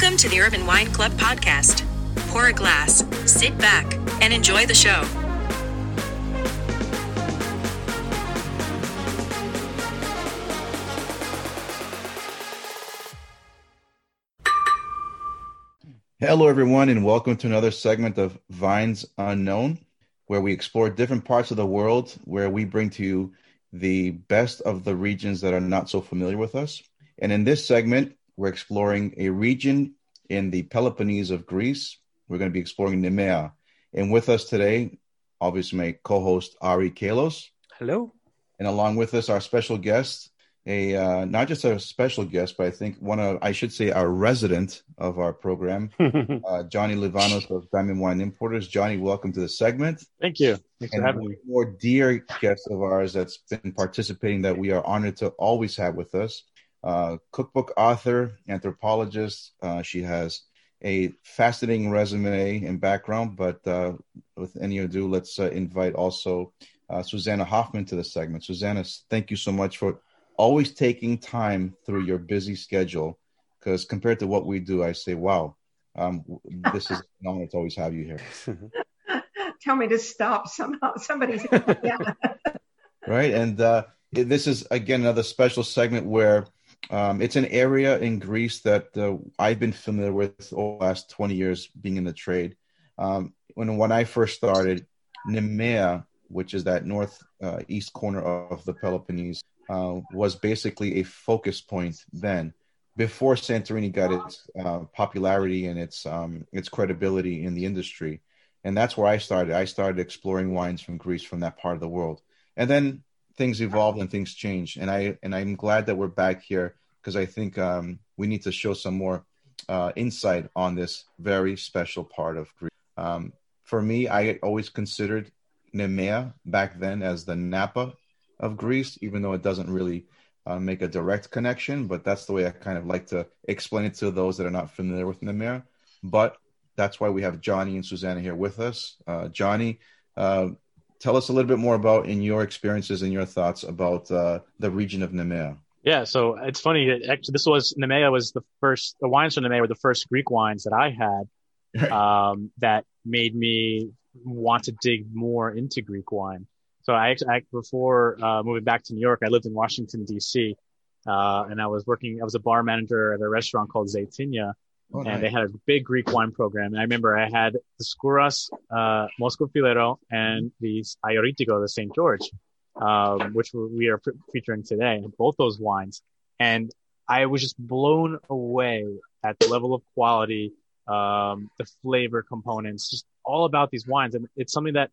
Welcome to the Urban Wine Club podcast. Pour a glass, sit back, and enjoy the show. Hello, everyone, and welcome to another segment of Vines Unknown, where we explore different parts of the world, where we bring to you the best of the regions that are not so familiar with us. And in this segment, we're exploring a region in the Peloponnese of Greece. We're going to be exploring Nemea. And with us today, obviously, my co host, Ari Kalos. Hello. And along with us, our special guest, a uh, not just a special guest, but I think one of I should say our resident of our program, uh, Johnny Livanos of Diamond Wine Importers. Johnny, welcome to the segment. Thank you. Thanks and for having me. More dear guest of ours that's been participating that we are honored to always have with us. Uh, cookbook author, anthropologist. Uh, she has a fascinating resume and background, but uh, with any ado, let's uh, invite also uh, Susanna Hoffman to the segment. Susanna, thank you so much for always taking time through your busy schedule because compared to what we do, I say, wow, um, this is an honor to always have you here. Tell me to stop somehow. Somebody's, yeah. right. And uh, this is, again, another special segment where um, it's an area in Greece that uh, I've been familiar with over the last 20 years being in the trade. Um, when, when I first started, Nemea, which is that north uh, east corner of the Peloponnese, uh, was basically a focus point then before Santorini got its uh, popularity and its um, its credibility in the industry, and that's where I started. I started exploring wines from Greece from that part of the world, and then things evolve and things change. And I and I'm glad that we're back here because I think um, we need to show some more uh, insight on this very special part of Greece. Um, for me, I always considered Nemea back then as the Napa of Greece, even though it doesn't really uh, make a direct connection. But that's the way I kind of like to explain it to those that are not familiar with Nemea. But that's why we have Johnny and Susanna here with us. Uh, Johnny, uh, tell us a little bit more about in your experiences and your thoughts about uh, the region of Nemea. Yeah, so it's funny. Actually, this was Nemea was the first. The wines from Nemea were the first Greek wines that I had um, that made me want to dig more into Greek wine. So I, I before uh, moving back to New York, I lived in Washington D.C. Uh, and I was working. I was a bar manager at a restaurant called Zaytinya, oh, nice. and they had a big Greek wine program. And I remember I had the Skouras, uh, Moschofilero, and the Aioritiko, the St. George, um, which we are featuring today. Both those wines, and I was just blown away at the level of quality, um, the flavor components, just all about these wines. And it's something that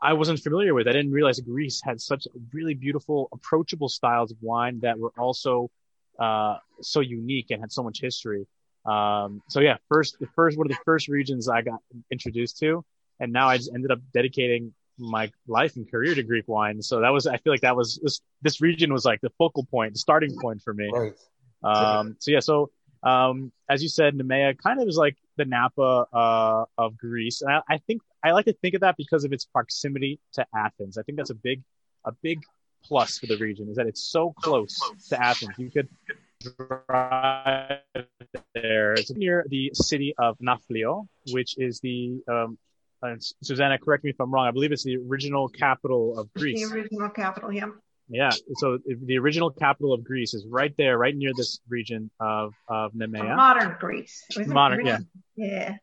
I wasn't familiar with. I didn't realize Greece had such really beautiful, approachable styles of wine that were also uh, so unique and had so much history. Um, so yeah, first, the first one of the first regions I got introduced to, and now I just ended up dedicating my life and career to Greek wine. So that was, I feel like that was this, this region was like the focal point, the starting point for me. Right. Um, so yeah, so um, as you said, Nemea kind of is like the Napa uh, of Greece, and I, I, think I like to think of that because of its proximity to Athens. I think that's a big, a big plus for the region is that it's so close to Athens. You could drive there. It's near the city of Nafplio, which is the um, Susanna, correct me if I'm wrong. I believe it's the original capital of Greece. The original capital, yeah. Yeah. So the original capital of Greece is right there, right near this region of, of Nemea. Modern Greece. Modern, yeah. Yeah.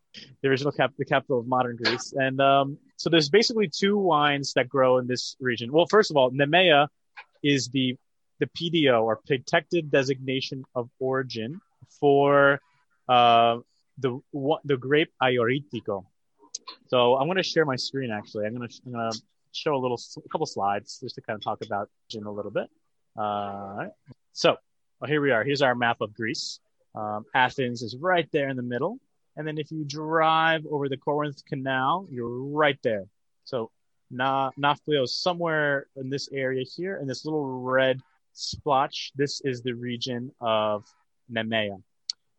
The original cap, the capital of modern Greece. And um, so there's basically two wines that grow in this region. Well, first of all, Nemea is the PDO or protected designation of origin for uh, the the grape Aioritiko. So I'm going to share my screen. Actually, I'm going to I'm going to show a little, a couple slides just to kind of talk about Jim a little bit. Uh, so well, here we are. Here's our map of Greece. Um, Athens is right there in the middle. And then if you drive over the Corinth Canal, you're right there. So Na- Nafplio is somewhere in this area here, in this little red splotch. This is the region of Nemea.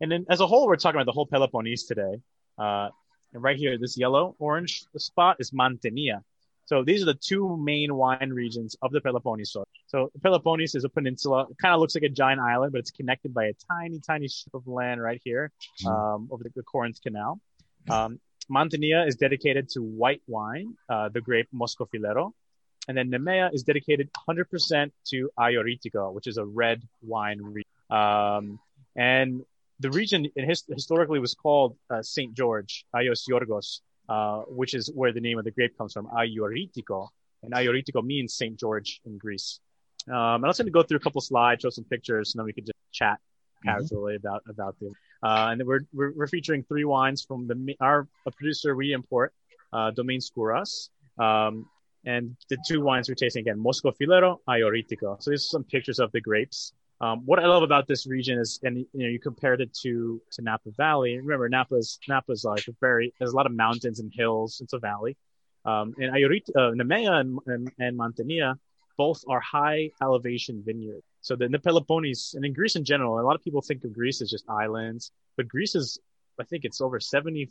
And then as a whole, we're talking about the whole Peloponnese today. Uh, and right here, this yellow orange spot is Mantinea. So these are the two main wine regions of the Peloponnese. So Peloponnese is a peninsula. It kind of looks like a giant island, but it's connected by a tiny, tiny strip of land right here Mhm. um, over the, the Corinth Canal. Um, Mantinea is dedicated to white wine, uh, the grape Moscofilero. And then Nemea is dedicated 100% to Ayoritico, which is a red wine region. Um, and the region in his, historically was called uh, St. George, Ayos Yorgos, uh, which is where the name of the grape comes from, Ayoritico. And Ayoritico means St. George in Greece. Um, and I was going to go through a couple slides, show some pictures, and then we could just chat Mhm. casually about about them. Uh, and then we're, we're we're featuring three wines from the our a producer we import, uh, Domaine Skouras. Um, and the two wines we're tasting again, Moschofilero, Ayoritico. So these are some pictures of the grapes. Um, what I love about this region is, and you know, you compared it to to Napa Valley. Remember, Napa's Napa's like a very there's a lot of mountains and hills. It's a valley. Um, and Ayorit, uh, Nemea and, and, and both are high elevation vineyards. So the, the Peloponnese and in Greece in general, a lot of people think of Greece as just islands, but Greece is, I think it's over 70%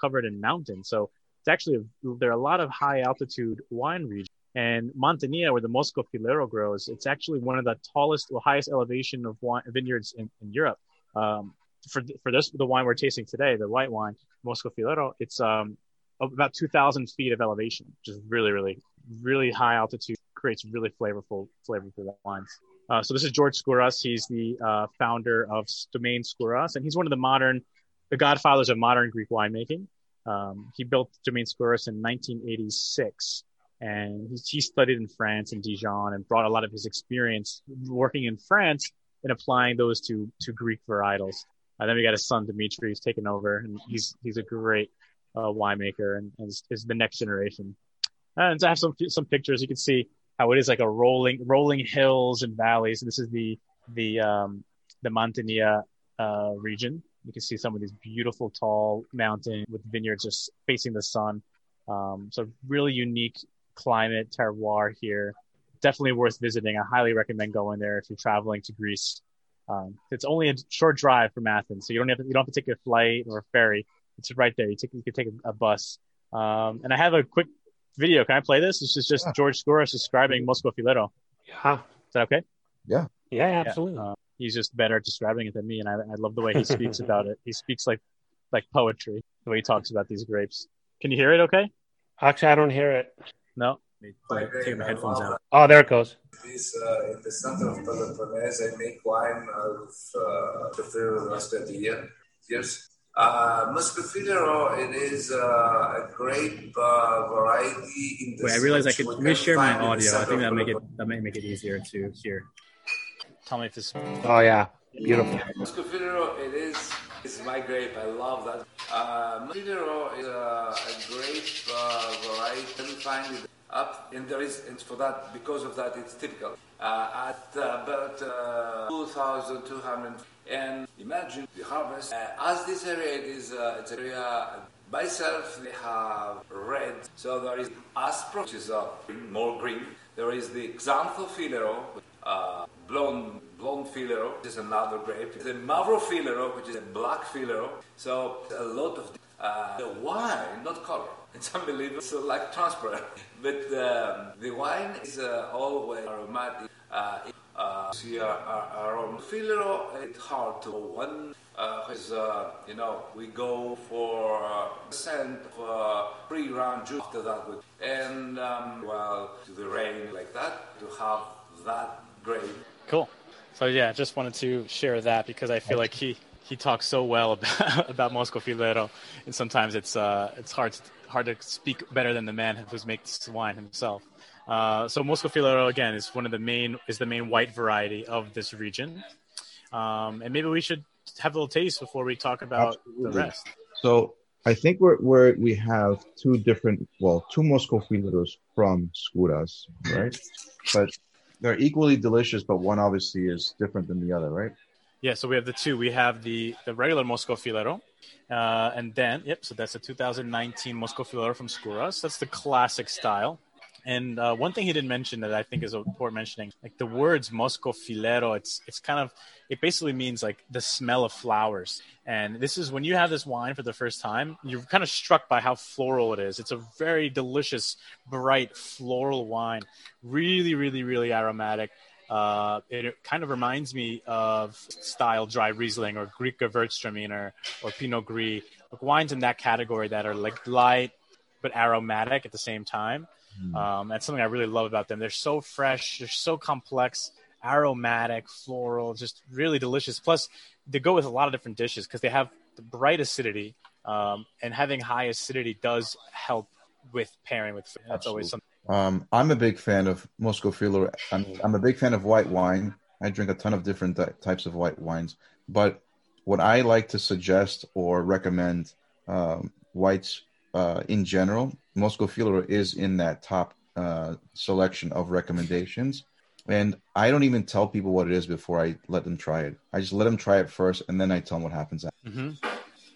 covered in mountains. So it's actually, there are a lot of high altitude wine regions. And Mantinea, where the Mosco Filero grows, it's actually one of the tallest or highest elevation of wine, vineyards in, in Europe. Um, for, for this, the wine we're tasting today, the white wine, Moschofilero, it's, um, about 2,000 feet of elevation, which is really, really, really high altitude. Creates really flavorful, flavorful wines. Uh, so this is George Skouras. He's the uh, founder of Domaine Skouras, and he's one of the modern, the godfathers of modern Greek winemaking. Um, he built Domaine Skouras in 1986, and he, he studied in France in Dijon and brought a lot of his experience working in France and applying those to to Greek varietals. And then we got his son Dimitri, who's taken over, and he's he's a great uh, winemaker and, and is, is the next generation. And I have some some pictures. You can see how it is like a rolling rolling hills and valleys. And this is the the um, the Mantinea uh, region. You can see some of these beautiful tall mountains with vineyards just facing the sun. Um, so really unique climate terroir here. Definitely worth visiting. I highly recommend going there if you're traveling to Greece. Um, it's only a short drive from Athens, so you don't have to, you don't have to take a flight or a ferry. It's right there. You take you can take a, a bus. Um, and I have a quick video. Can I play this? This is just Yeah. George Skouras describing Moschofilero. Yeah. Is that okay? Yeah, Yeah, absolutely. uh, he's just better at describing it than me, and I, I love the way he speaks about it. He speaks like like poetry. The way he talks about these grapes. Can you hear it? Okay? Actually, I don't hear it. No. Take my headphones out. Oh, there it goes. Is uh, in the center of Peloponnese. I make wine of uh, the the last 20 year, years. Uh, Muscofilero, it is uh, a grape uh, variety in the Wait, I realize I could we let me can share my find in the audio. I think that make it that may make it easier to hear. Tell me if this. Oh yeah, beautiful. Muscofilero, it is it's my grape. I love that. Uh, Muscofilero is a, a grape uh, variety. You can find it up, and there is, and for that, because of that, it's typical. Uh, at uh, about uh, 2,200, and imagine the harvest. Uh, as this area it is, uh, it's area by itself. They have red, so there is aspro, which is uh, more green. There is the Xanthophyllero, uh, blonde blonde filero, which is another grape. The Mavro filero, which is a black filero. So a lot of uh, the wine, not color. It's unbelievable. So like transparent, but um, the wine is uh, always aromatic. Uh, uh, see, uh, uh, aroma filero, it's hard to one. Because uh, you know we go for uh, scent of uh, free round juice after that, and um, well to the rain like that to have that grape Cool. So yeah, just wanted to share that because I feel like he he talks so well about about Moschofilero, and sometimes it's uh it's hard to, hard to speak better than the man who makes wine himself. Uh, so Moschofilero again is one of the main is the main white variety of this region, um, and maybe we should have a little taste before we talk about Absolutely. the rest. So I think we're, we're we have two different, well, two Moschofileros from Skouras, right? But they're equally delicious, but one obviously is different than the other, right? Yeah, so we have the two. We have the, the regular Moschofilero, uh, and then, yep, so that's a 2019 Moschofilero from Skouras. That's the classic style. And uh, one thing he didn't mention that I think is important mentioning, like the words Moschofilero, it's it's kind of it basically means like the smell of flowers. And this is when you have this wine for the first time, you're kind of struck by how floral it is. It's a very delicious, bright floral wine, really, really, really aromatic. Uh, it kind of reminds me of style dry Riesling or Greek Gewürztraminer or Pinot Gris, like wines in that category that are like light but aromatic at the same time. Mm. Um, that's something I really love about them. They're so fresh, they're so complex, aromatic, floral, just really delicious. Plus, they go with a lot of different dishes because they have the bright acidity, um, and having high acidity does help with pairing with food. That's always something. Um, I'm a big fan of Moscow Filo. I'm, I'm a big fan of white wine. I drink a ton of different types of white wines, but what I like to suggest or recommend um, whites uh, in general, Moscow is in that top uh, selection of recommendations. And I don't even tell people what it is before I let them try it. I just let them try it first, and then I tell them what happens. Mm-hmm.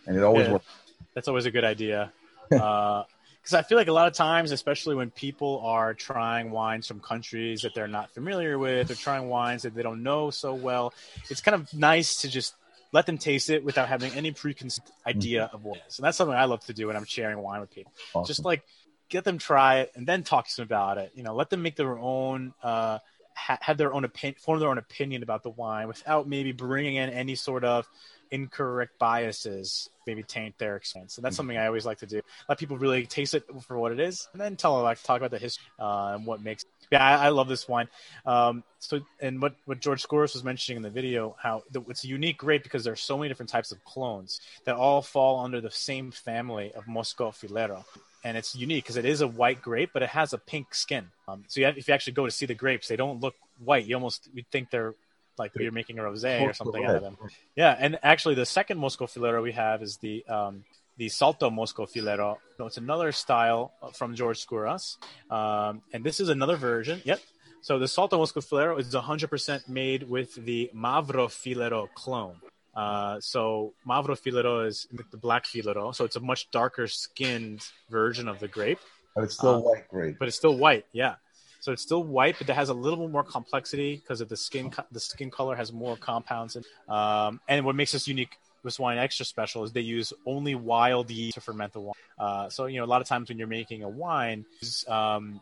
And it always yeah, works. That's always a good idea. uh, because I feel like a lot of times, especially when people are trying wines from countries that they're not familiar with, or trying wines that they don't know so well, it's kind of nice to just let them taste it without having any preconceived idea mm-hmm. of what it is. And that's something I love to do when I'm sharing wine with people. Awesome. Just like get them try it and then talk to them about it. You know, let them make their own, uh, ha- have their own opinion, form their own opinion about the wine without maybe bringing in any sort of incorrect biases maybe taint their experience. And that's something I always like to do. Let people really taste it for what it is, and then tell them like talk about the history uh, and what makes. Yeah, I, I love this wine. Um, so, and what what George Skouras was mentioning in the video, how the, it's a unique grape because there's so many different types of clones that all fall under the same family of Moschofilero. And it's unique because it is a white grape, but it has a pink skin. Um, so you have, if you actually go to see the grapes, they don't look white. You almost you think they're like you're making a rosé or something out of them. Yeah, and actually the second Moschofilero we have is the um, the Salto Moschofilero. So it's another style from George Skouras, um, and this is another version. Yep. So the Salto Moschofilero is 100% made with the Mavro Filero clone. Uh, so Mavro Filero is the black Filero, so it's a much darker skinned version of the grape. But it's still um, white grape. But it's still white, yeah. So it's still white, but it has a little more complexity because of the skin. The skin color has more compounds. In, um, and what makes this unique, this wine extra special, is they use only wild yeast to ferment the wine. Uh, so you know, a lot of times when you're making a wine, um,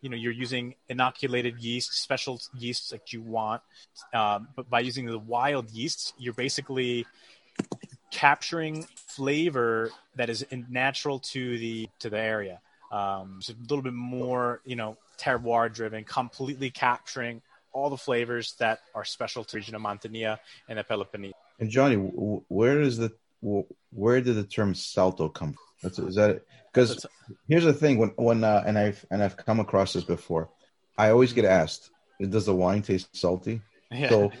you know, you're using inoculated yeast, special yeasts that you want. Um, but by using the wild yeasts, you're basically capturing flavor that is natural to the to the area. Um, a little bit more, you know, terroir driven, completely capturing all the flavors that are special to the region of Mantinea and the Peloponnese. And Johnny, where is the where did the term salto come from? That's, is that because here's the thing when when uh, and I've and I've come across this before. I always get asked, "Does the wine taste salty?" Yeah. So,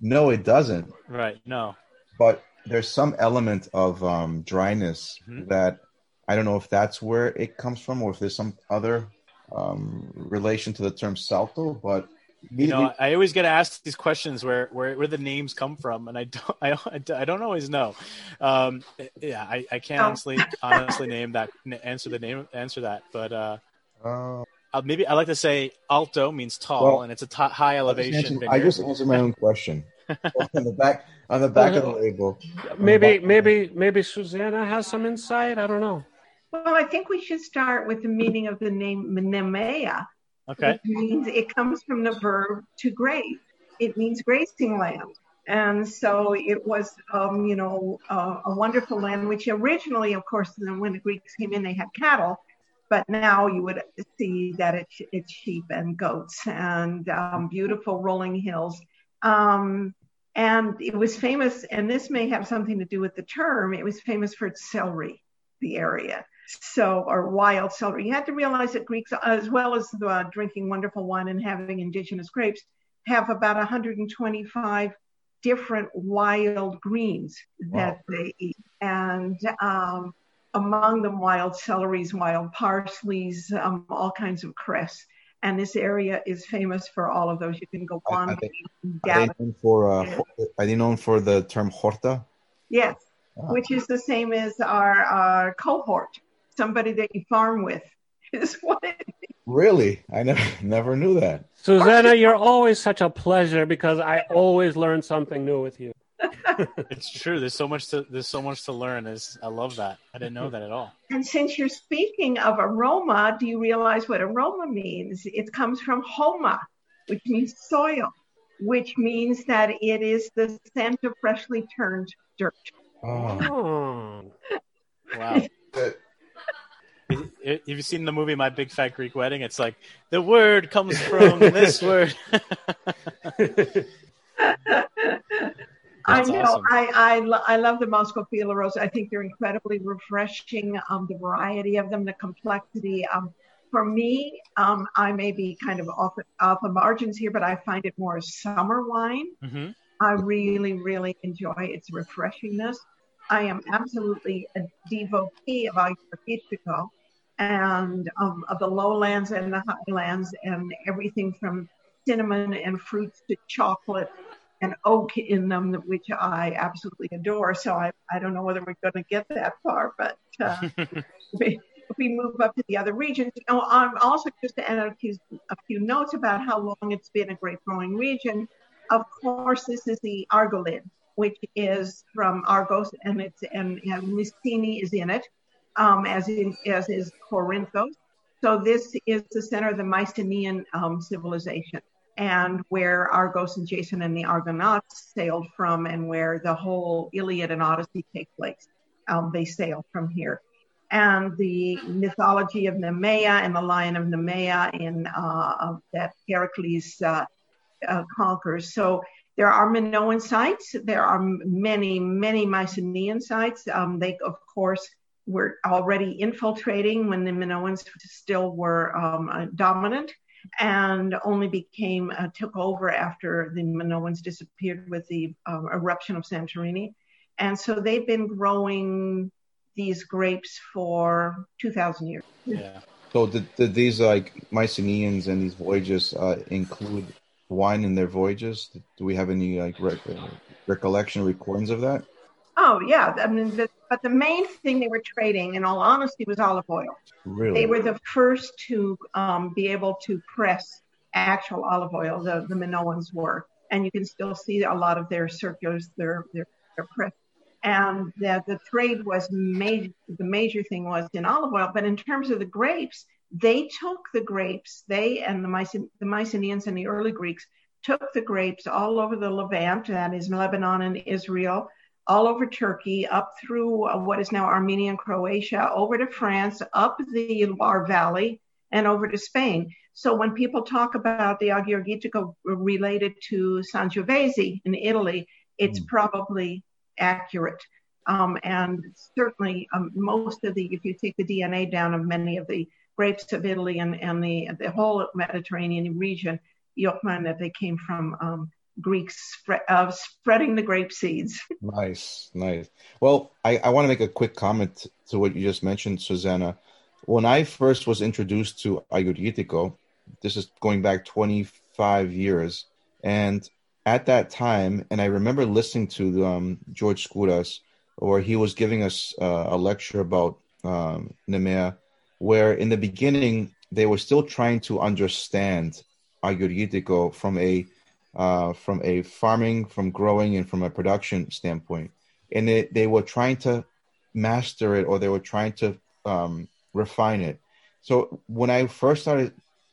no, it doesn't. Right. No. But there's some element of um, dryness mm-hmm. that I don't know if that's where it comes from or if there's some other um, relation to the term salto, but you know, I always get asked these questions where, where, where the names come from, and I don't, I, I don't always know. Um, yeah, I, I can't honestly, honestly name that, answer the name, answer that, but, uh, uh, maybe I like to say alto means tall, well, and it's a t- high elevation. I just answered my own question. on the back, on the back of the label. Maybe, maybe, maybe Susanna has some insight. I don't know. Well, I think we should start with the meaning of the name Nemea. Okay. It means it comes from the verb to graze. It means grazing land. And so it was, um, you know, uh, a wonderful land, which originally, of course, when the Greeks came in, they had cattle. But now you would see that it's, it's sheep and goats and um, beautiful rolling hills. Um, and it was famous, and this may have something to do with the term, it was famous for its celery, the area so or wild celery. You have to realize that Greeks, as well as uh, drinking wonderful wine and having indigenous grapes, have about 125 different wild greens that wow. they eat, and um, among them wild celeries, wild parsleys, um, all kinds of cress. And this area is famous for all of those. You can go on. Are they, are they known for uh, are they known for the term horta? Yes, ah. which is the same as our, our cohort somebody that you farm with. is what it Really? I never never knew that. Susanna, you're always such a pleasure because I always learn something new with you. It's true. There's so much to there's so much to learn. Is I love that. I didn't know that at all. And since you're speaking of aroma, do you realize what aroma means? It comes from homa, which means soil, which means that it is the scent of freshly turned dirt. Oh. Oh. Wow. Have you seen the movie My Big Fat Greek Wedding? It's like the word comes from this word. I know. awesome. I I, lo- I love the Moschofileros. I think they're incredibly refreshing. Um, the variety of them, the complexity. Um, for me, um, I may be kind of off off the margins here, but I find it more a summer wine. hmm I really, really enjoy its refreshingness. I am absolutely a devotee of Agiorgitiko and um, of the lowlands and the highlands and everything from cinnamon and fruits to chocolate and oak in them, which I absolutely adore. So I, I don't know whether we're going to get that far, but uh, we, if we move up to the other regions, oh, I'm also just to add a few, a few notes about how long it's been a grape growing region. Of course, this is the Argolid, which is from Argos, and it's and, and Mycenae is in it, um, as in as is Corinthos. So this is the center of the Mycenaean um, civilization, and where Argos and Jason and the Argonauts sailed from, and where the whole Iliad and Odyssey take place. Um, they sail from here and the mythology of Nemea and the Lion of Nemea in uh, that Heracles uh, uh, conquers. So there are Minoan sites. There are many, many Mycenaean sites. Um, they, of course, were already infiltrating when the Minoans still were um, uh, dominant and only became uh, took over after the Minoans disappeared with the um, eruption of Santorini. And so they've been growing these grapes for 2,000 years. Yeah. So did, did these like Mycenaeans and these voyages uh, include wine in their voyages? Do we have any like rec- recollection recordings of that? Oh, yeah. I mean, the, but the main thing they were trading, in all honesty, was olive oil. Really? They were the first to um, be able to press actual olive oil, the, the Minoans were. And you can still see a lot of their circulars, their, their, their press. And that the trade was major, the major thing was in olive oil. But in terms of the grapes, they took the grapes, they and the, Mycen- the Mycenaeans and the early Greeks took the grapes all over the Levant, that is Lebanon and Israel, all over Turkey, up through uh, what is now Armenia and Croatia, over to France, up the Loire Valley, and over to Spain. So when people talk about the Agiorgitiko related to Sangiovese in Italy, it's Mm. probably accurate. Um, and certainly um, most of the, if you take the DNA down of many of the grapes of Italy and, and the, the whole Mediterranean region, you'll find that they came from um, Greeks spread, uh, spreading the grape seeds. Nice, nice. Well, I, I want to make a quick comment to what you just mentioned, Susanna. When I first was introduced to Agiorgitiko, this is going back 25 years, and at that time, and I remember listening to um, George Skouras, where he was giving us uh, a lecture about um, Nemea, where in the beginning they were still trying to understand Agiorgitiko from a uh, from a farming, from growing, and from a production standpoint. And they, they were trying to master it or they were trying to um, refine it. So when I first started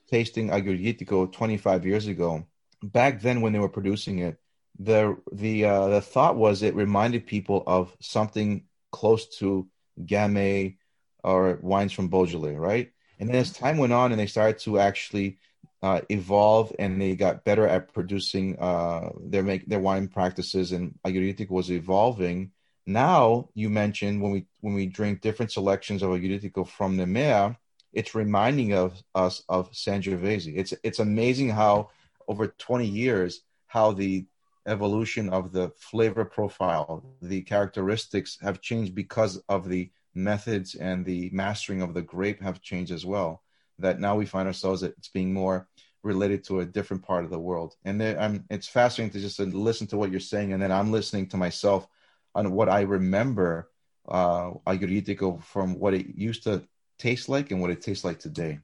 tasting Agurgitico 25 years ago, back then when they were producing it, the the uh, the thought was it reminded people of something close to Gamay or wines from Beaujolais, right? And then as time went on and they started to actually uh, evolve and they got better at producing uh, their make their wine practices and Aguritico was evolving. Now you mentioned when we when we drink different selections of Aguritico from Nemea, it's reminding of us of Sangiovese. It's it's amazing how over 20 years how the evolution of the flavor profile, the characteristics have changed because of the methods and the mastering of the grape have changed as well that now we find ourselves that it's being more related to a different part of the world. And then, I'm, it's fascinating to just listen to what you're saying, and then I'm listening to myself on what I remember uh, Aguritico from what it used to taste like and what it tastes like today.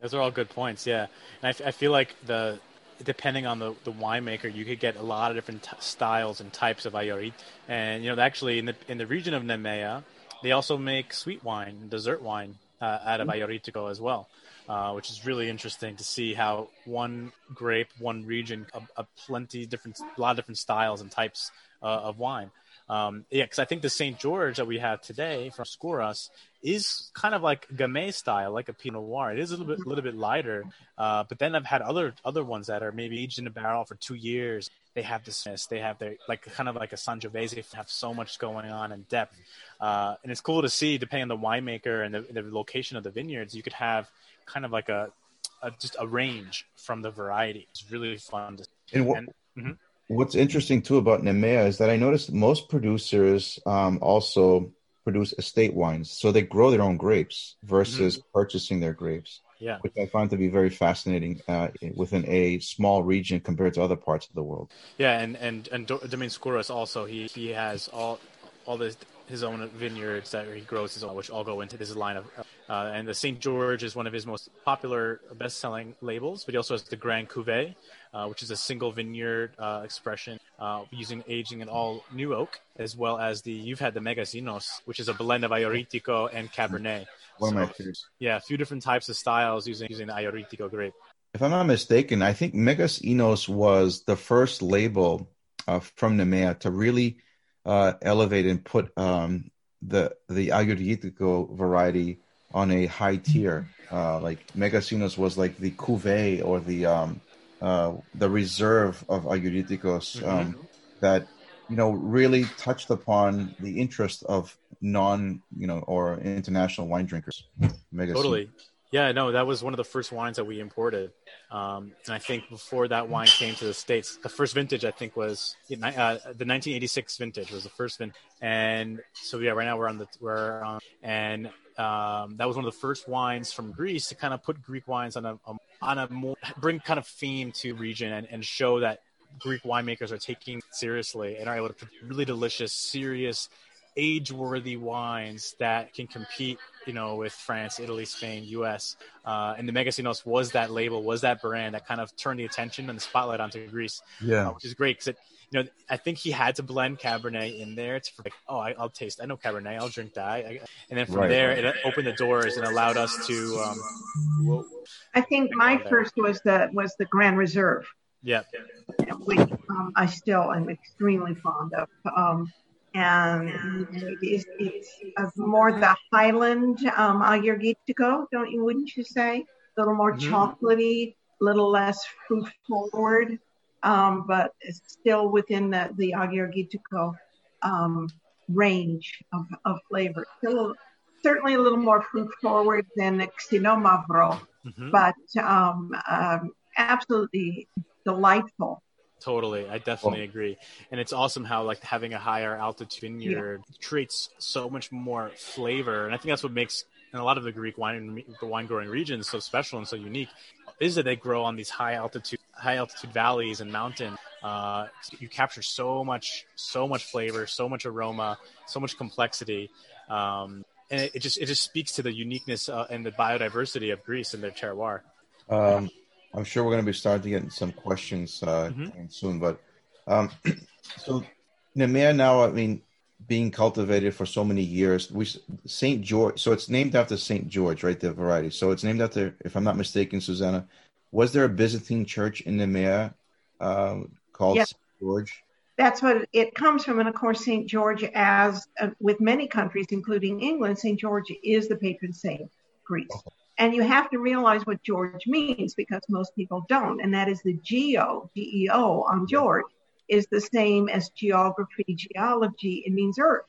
Those are all good points. Yeah, and I, feel like the depending on the, the winemaker, you could get a lot of different t- styles and types of ayorit. And you know, actually, in the in the region of Nemea, they also make sweet wine, dessert wine uh, out of Ayoritico as well, uh, which is really interesting to see how one grape, one region, a, a plenty different, a lot of different styles and types uh, of wine. Um, yeah, because I think the St. George that we have today from Skouras is kind of like Gamay style, like a Pinot Noir. It is a little bit, little bit lighter. Uh, but then I've had other other ones that are maybe aged in a barrel for two years. They have this, they have their like kind of like a Sangiovese. Have so much going on in depth, uh, and it's cool to see. Depending on the winemaker and the, the location of the vineyards, you could have kind of like a, a just a range from the variety. It's really fun to. And what, and, mm-hmm. What's interesting too about Nemea is that I noticed most producers um, also produce estate wines. So they grow their own grapes versus mm-hmm. purchasing their grapes. Yeah. Which I find to be very fascinating uh, within a small region compared to other parts of the world. Yeah, and and and Domaine Skouras also he he has all all this his own vineyards that he grows his own, which all go into this line of. Uh, and the St. George is one of his most popular, best-selling labels. But he also has the Grand Cuvée, uh, which is a single vineyard uh, expression uh, using aging in all new oak, as well as the you've had the Megas Oenos, which is a blend of Ayoritico and Cabernet. One so, of my favorites. Yeah, a few different types of styles using using the Ayoritico grape. If I'm not mistaken, I think Megas Oenos was the first label uh, from Nemea to really uh, elevate and put um, the the Ayoritico variety on a high tier. Uh, like Megas Oenos was like the cuvee or the um, uh, the reserve of Ayuriticos mm-hmm. um, mm-hmm. that you know really touched upon the interest of non you know or international wine drinkers. Totally. Yeah, no, that was one of the first wines that we imported. Um, and I think before that wine came to the States, the first vintage I think was uh, the 1986 vintage was the first vintage. And so yeah, right now we're on the we're on, and um, that was one of the first wines from Greece to kind of put Greek wines on a, a on a more bring kind of theme to region and, and show that Greek winemakers are taking seriously and are able to produce really delicious, serious age-worthy wines that can compete, you know, with France, Italy, Spain, U.S. Uh, and the Megas Oenos was that label, was that brand that kind of turned the attention and the spotlight onto Greece. Yeah, uh, which is great because you know, I think he had to blend Cabernet in there to like, oh, I, will taste. I know Cabernet. I'll drink that. and then from right, there, it opened the doors and allowed us to. Um, I think my first was the was the Grand Reserve. Yeah. Which um, I still am extremely fond of. Um, and it's, it's more the Highland um, Agiorgitiko, don't you? Wouldn't you say? A little more mm-hmm. chocolatey, a little less fruit forward, um, but it's still within the the Agiorgitiko um, range of, of flavor. Still, certainly a little more fruit forward than Xinomavro, mm-hmm. but um, um, absolutely delightful. Totally, I definitely agree, and it's awesome how like having a higher altitude vineyard yeah. creates so much more flavor, and I think that's what makes and a lot of the Greek wine the wine growing regions so special and so unique is that they grow on these high altitude high altitude valleys and mountain. Uh, you capture so much so much flavor, so much aroma, so much complexity. Um, and it, it, just it just speaks to the uniqueness uh, and the biodiversity of Greece and their terroir. Um, I'm sure we're going to be starting to get some questions uh, mm-hmm. soon, but um, so Nemea now, I mean, being cultivated for so many years, we Saint George. So it's named after Saint George, right? The variety. So it's named after, if I'm not mistaken, Susanna. Was there a Byzantine church in Nemea uh, called yes. Saint George? That's what it comes from, and of course, Saint George, as uh, with many countries, including England, Saint George is the patron saint of Greece. Okay. And you have to realize what George means because most people don't. And that is the geo, G E O on George is the same as geography, geology. It means earth.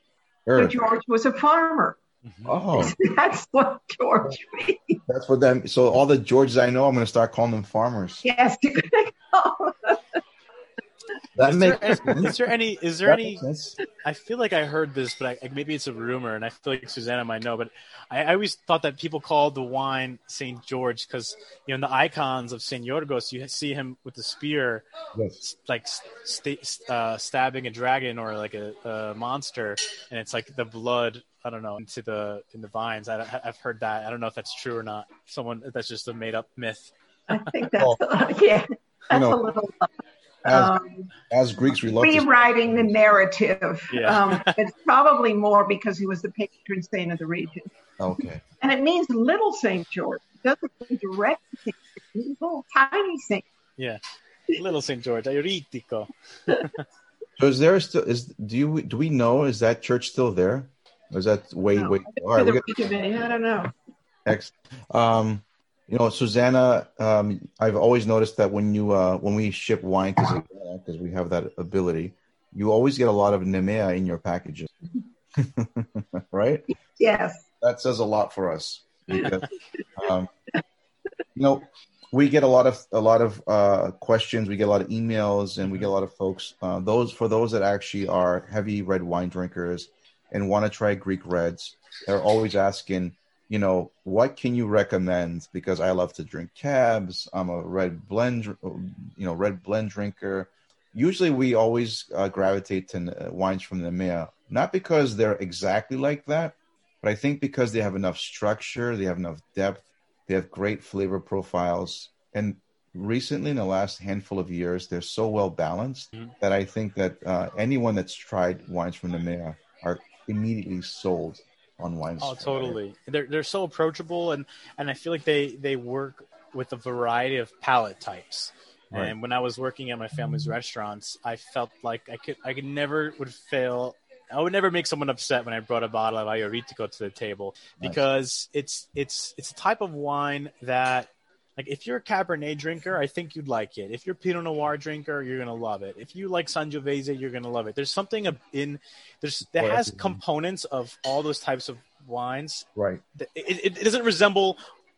earth. So George was a farmer. Mm-hmm. Oh, that's what George means. That's what that. So all the Georges I know, I'm going to start calling them farmers. Yes, That Is makes there, sense. is there any? Is there That any? I feel like I heard this, but I, maybe it's a rumor, and I feel like Susanna might know. But I, I always thought that people called the wine Saint George because you know in the icons of Saint Yorgos, you see him with the spear, Yes. like st- uh, stabbing a dragon or like a, a monster, and it's like the blood. I don't know into the in the vines. I, I've heard that. I don't know if that's true or not. Someone that's just a made up myth. I think that's yeah, that's know, a little As, um, as Greeks, we love to rewriting the narrative. Yeah. Um, it's probably more because he was the patron saint of the region, Okay. and it means little Saint George. It doesn't mean direct Saint George. It means little tiny Saint. Yeah, little Saint George, Euritico. So is there still is do you do we know is that church still there? Or is that way No, way? I All right, for we the got region, I don't know. X. Um, you know, Susanna. Um, I've always noticed that when you uh, when we ship wine to Susanna, because we have that ability, you always get a lot of Nemea in your packages, right? Yes. that says a lot for us because um, you know we get a lot of a lot of uh, questions we get a lot of emails and we get a lot of folks uh, those for those that actually are heavy red wine drinkers and want to try greek reds they're always asking you know what can you recommend? Because i love to drink cabs. I'm a red blend you know red blend drinker. Usually we always uh, gravitate to uh, wines from the Nemea, not because they're exactly like that but I think because they have enough structure, they have enough depth, they have great flavor profiles, and recently in the last handful of years, they're so well balanced Mhm. that I think that uh, anyone that's tried wines from the Nemea are immediately sold on wines. Oh, totally. They're they're so approachable, and and I feel like they they work with a variety of palate types. Right. And when I was working at my family's restaurants, I felt like I could I could never would fail. I would never make someone upset when I brought a bottle of Ayoritico to the table Nice. because it's it's it's a type of wine that like if you're a Cabernet drinker, I think you'd like it. If you're a Pinot Noir drinker, you're gonna love it. If you like Sangiovese, you're gonna love it. There's something in there's that has components of all those types of wines Right. it, it, it doesn't resemble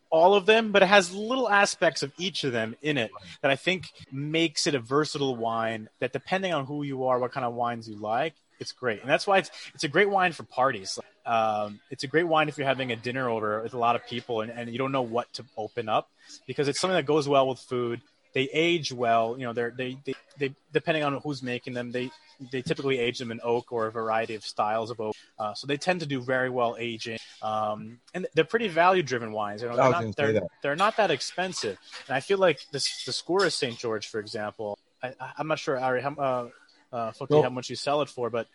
all of them, but it has little aspects of each of them in it that I think makes it a versatile wine. That depending on who you are, what kind of wines you like, it's great, and that's why it's it's a great wine for parties. Um, it's a great wine if you're having a dinner over with a lot of people and, and you don't know what to open up because it's something that goes well with food. They age well, you know. They're they, they they depending on who's making them, they they typically age them in oak or a variety of styles of oak. Uh, so they tend to do very well aging, um, and they're pretty value-driven wines. You know, they're, not, they're, that. they're not that expensive. And I feel like this the Skouras St. George, for example. I, I'm not sure, Ari, how, uh, uh, Foki, Well- how much you sell it for, but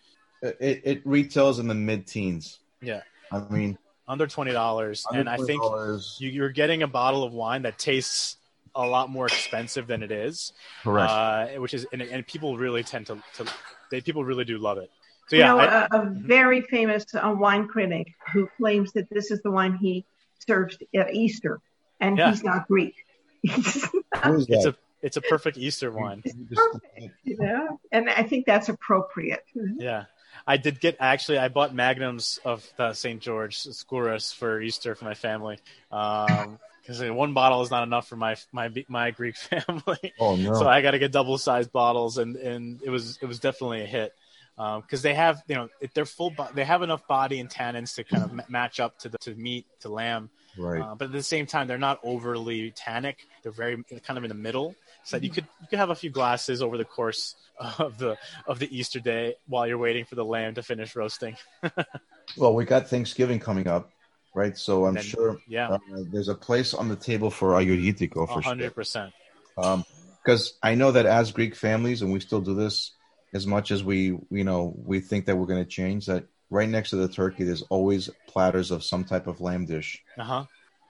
It, it retails in the mid-teens. yeah, I mean, under twenty dollars. And I think you, you're getting a bottle of wine that tastes a lot more expensive than it is, correct. uh, which is and, and people really tend to, to they people really do love it. So You know, I- a, a very famous uh, wine critic who claims that this is the wine he serves at Easter, and Yeah. he's not Greek. He's Who is it's a it's a perfect Easter wine. perfect, you know, and I think that's appropriate. Yeah. I did get actually. I bought magnums of the St. George Skouras for Easter for my family, because one bottle is not enough for my my my Greek family. oh no! So I got to get double sized bottles, and and it was it was definitely a hit because they have you know they're full bo- they have enough body and tannins to kind of match up to the to meat to lamb, right. uh, but at the same time they're not overly tannic. They're very kind of in the middle, that you could you could have a few glasses over the course of the of the Easter day while you're waiting for the lamb to finish roasting. Well, we got Thanksgiving coming up, right? So I'm Then- sure yeah, uh, there's a place on the table for Ayuritico for sure. hundred percent. because I know that as Greek families, and we still do this as much as we, you know, we think that we're going to change. That right next to the turkey, there's always platters of some type of lamb dish. Uh huh.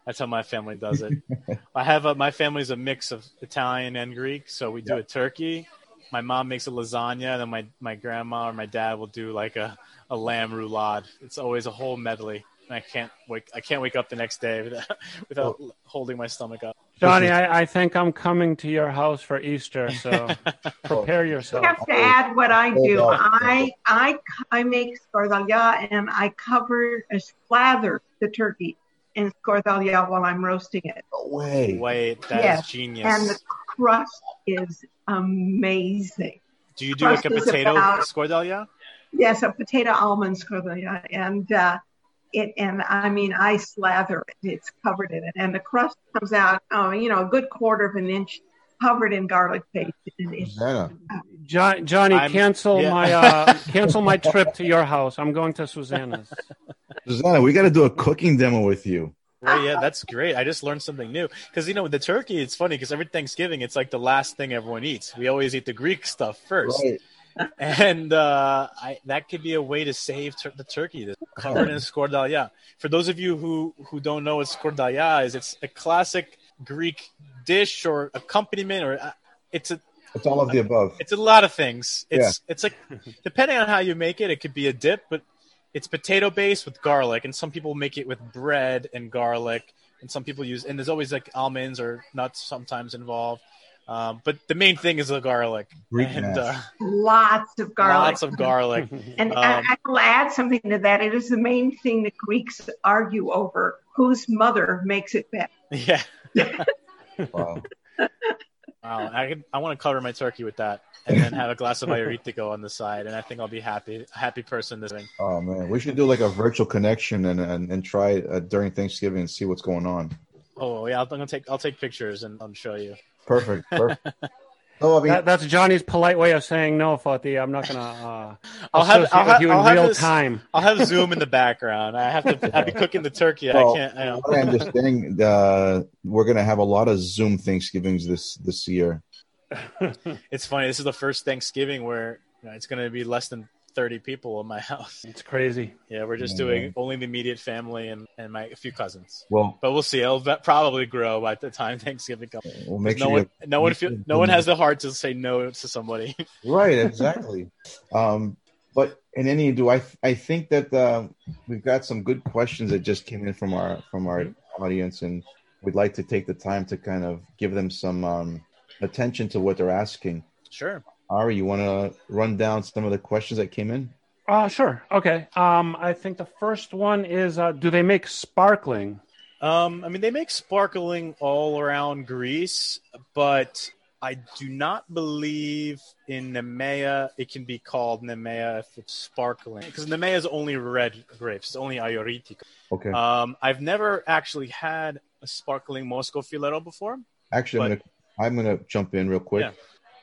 That's how my family does it. I have a, my family's a mix of Italian and Greek, so we do a turkey. My mom makes a lasagna, and then my, my grandma or my dad will do like a, a lamb roulade. It's always a whole medley. And I can't wake I can't wake up the next day without, without holding my stomach up. Johnny, I, I think I'm coming to your house for Easter, so prepare yourself. I have to add what I do. I I I make scordalia and I cover a slather the turkey in scordalia while I'm roasting it, No way. Wait, that is Yes, genius. and the crust is amazing. Do you do like a potato about- scordalia? Yes, a potato almond scordalia, and uh, it and I mean I slather it. It's covered in it, and the crust comes out, oh, you know, a good quarter of an inch, covered in garlic paste. And it's- Susanna. Jo- Johnny, I'm- cancel yeah. my uh, cancel my trip to your house. I'm going to Susanna's. Susanna, we got to do a cooking demo with you. Well, yeah, that's great. I just learned something new because you know with the turkey, it's funny because every Thanksgiving it's like the last thing everyone eats. We always eat the Greek stuff first, Right. and uh, I, that could be a way to save tur- the turkey that's covered in scordalia. For those of you who who don't know what scordalia is, it's a classic Greek dish or accompaniment, or uh, it's a It's all of the above. it's a lot of things. It's it's like depending on how you make it, it could be a dip, but it's potato based with garlic, and some people make it with bread and garlic, and some people use and there's always like almonds or nuts sometimes involved. Um, but the main thing is the garlic Greek and mash. uh, lots of garlic. lots of garlic. And Um, I, I will add something to that. It is the main thing that Greeks argue over: whose mother makes it best. yeah. Wow. Wow, I could, I want to cover my turkey with that, and then have a glass of Agiorgitiko on the side, and I think I'll be happy, a happy person this week. Oh man, we should do like a virtual connection and and, and try it uh, during Thanksgiving and see what's going on. Oh yeah, I'm gonna take I'll take pictures and I'll show you. Perfect. Perfect. no, I mean, That, that's Johnny's polite way of saying no, Foti. I'm not gonna uh, I'll have- I'll with have- you in I'll real this- time. I'll have Zoom in the background. I have to. I'll be cooking the turkey. well, I can't. I know. what I understand, uh, we're gonna have a lot of Zoom Thanksgivings this this year. It's funny. This is the first Thanksgiving where you know, it's going to be less than thirty people in my house. It's crazy. Yeah, we're just Yeah. doing only the immediate family and and my a few cousins. Well, But we'll see. It'll ve- probably grow by the time Thanksgiving comes. we'll make no sure. one, no one, make feel, no one has the heart to say no to somebody. right exactly um but in any do i i think that uh, we've got some good questions that just came in from our from our audience and we'd like to take the time to kind of give them some um attention to what they're asking sure. Ari you want to run down some of the questions that came in Uh, sure. Okay. Um, I think the first one is uh, do they make sparkling? Um, I mean, they make sparkling all around Greece, but I do not believe in Nemea it can be called Nemea if it's sparkling because Nemea is only red grapes, it's only Agiorgitiko. okay Um, I've never actually had a sparkling Moschofilero before. actually i'm but- gonna i'm gonna jump in real quick Yeah.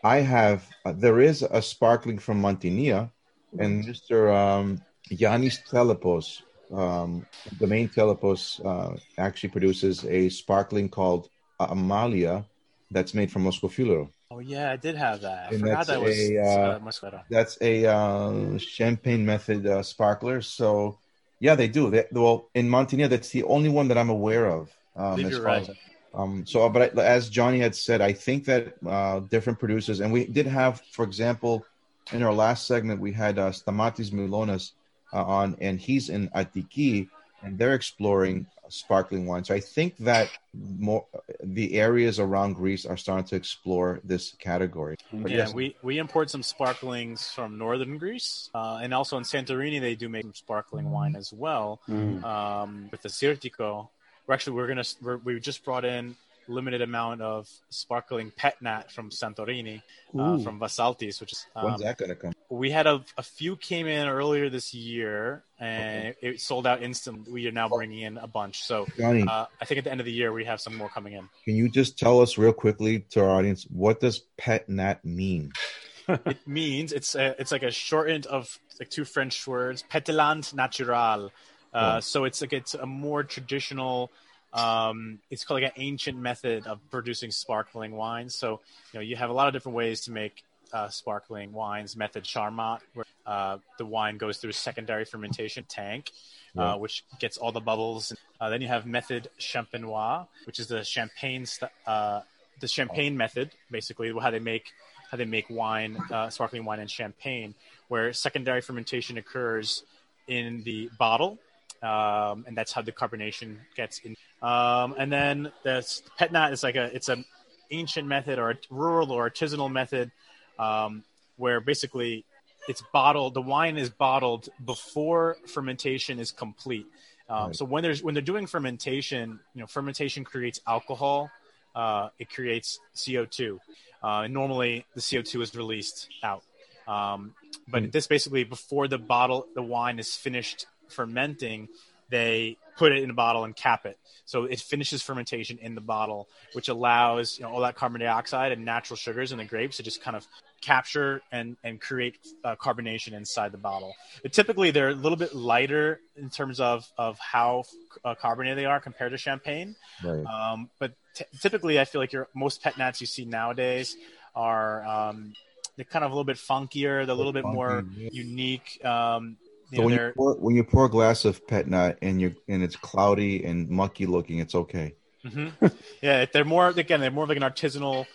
I have uh, there is a sparkling from Mantinia, and mr um yanis Tselepos um the main Tselepos uh, actually produces a sparkling called amalia that's made from Moschofilero. Oh yeah, I did have that. I And forgot that's that was a, uh, uh, Moscato. That's a uh, champagne method uh, sparkler. So, yeah, they do. They, well, in Mantinia, that's the only one that I'm aware of. Um, believe you're right. as- um, so, but I, as Johnny had said, I think that uh, different producers, and we did have, for example, in our last segment, we had uh, Stamatis Mylonas uh, on, and he's in Atiki, and they're exploring sparkling wine. So I think that more the areas around Greece are starting to explore this category. But Yeah, yes, we, we import some sparklings from northern Greece, uh, and also in Santorini they do make some sparkling wine as well. Um, with the Assyrtiko, we're actually we're gonna we're, we just brought in limited amount of sparkling pet nat from Santorini, uh, from Vassaltis, which is um, when's that going to come? we had a, a few came in earlier this year and it sold out instantly. We are now bringing in a bunch, so Johnny, uh, I think at the end of the year we have some more coming in. Can you just tell us real quickly to our audience what does pet nat mean? it means it's a, it's like a shortened of like two French words, pétillant natural. Uh, Oh. So it's like it's a more traditional. Um, it's called like an ancient method of producing sparkling wines. So you know you have a lot of different ways to make uh, sparkling wines. Method Charmat, where uh, the wine goes through a secondary fermentation tank, Yeah. uh, which gets all the bubbles. Uh, then you have Method Champenois, which is the champagne st- uh, the champagne method, basically how they make how they make wine, uh, sparkling wine and champagne, where secondary fermentation occurs in the bottle, um, and that's how the carbonation gets in. Um, and then the petnat is like a it's an ancient method or a rural or artisanal method um, where basically it's bottled. The wine is bottled before fermentation is complete. Um, Right. So when there's when they're doing fermentation, you know, fermentation creates alcohol. Uh, it creates CO2. Uh, and normally, the CO2 is released out. Um, but this basically before the bottle, the wine is finished fermenting, they put it in a bottle and cap it. So it finishes fermentation in the bottle, which allows you know all that carbon dioxide and natural sugars in the grapes to just kind of capture and and create uh, carbonation inside the bottle. But typically they're a little bit lighter in terms of of how uh, carbonated they are compared to champagne. Right. Um, but t- typically, I feel like your most pet nats you see nowadays are um, they're kind of a little bit funkier. They're a little bit more unique. Um, So know, when you, pour, when you pour a glass of pet nat and you and it's cloudy and mucky looking, it's okay. hmm yeah, they're more again. They're more of like an artisanal,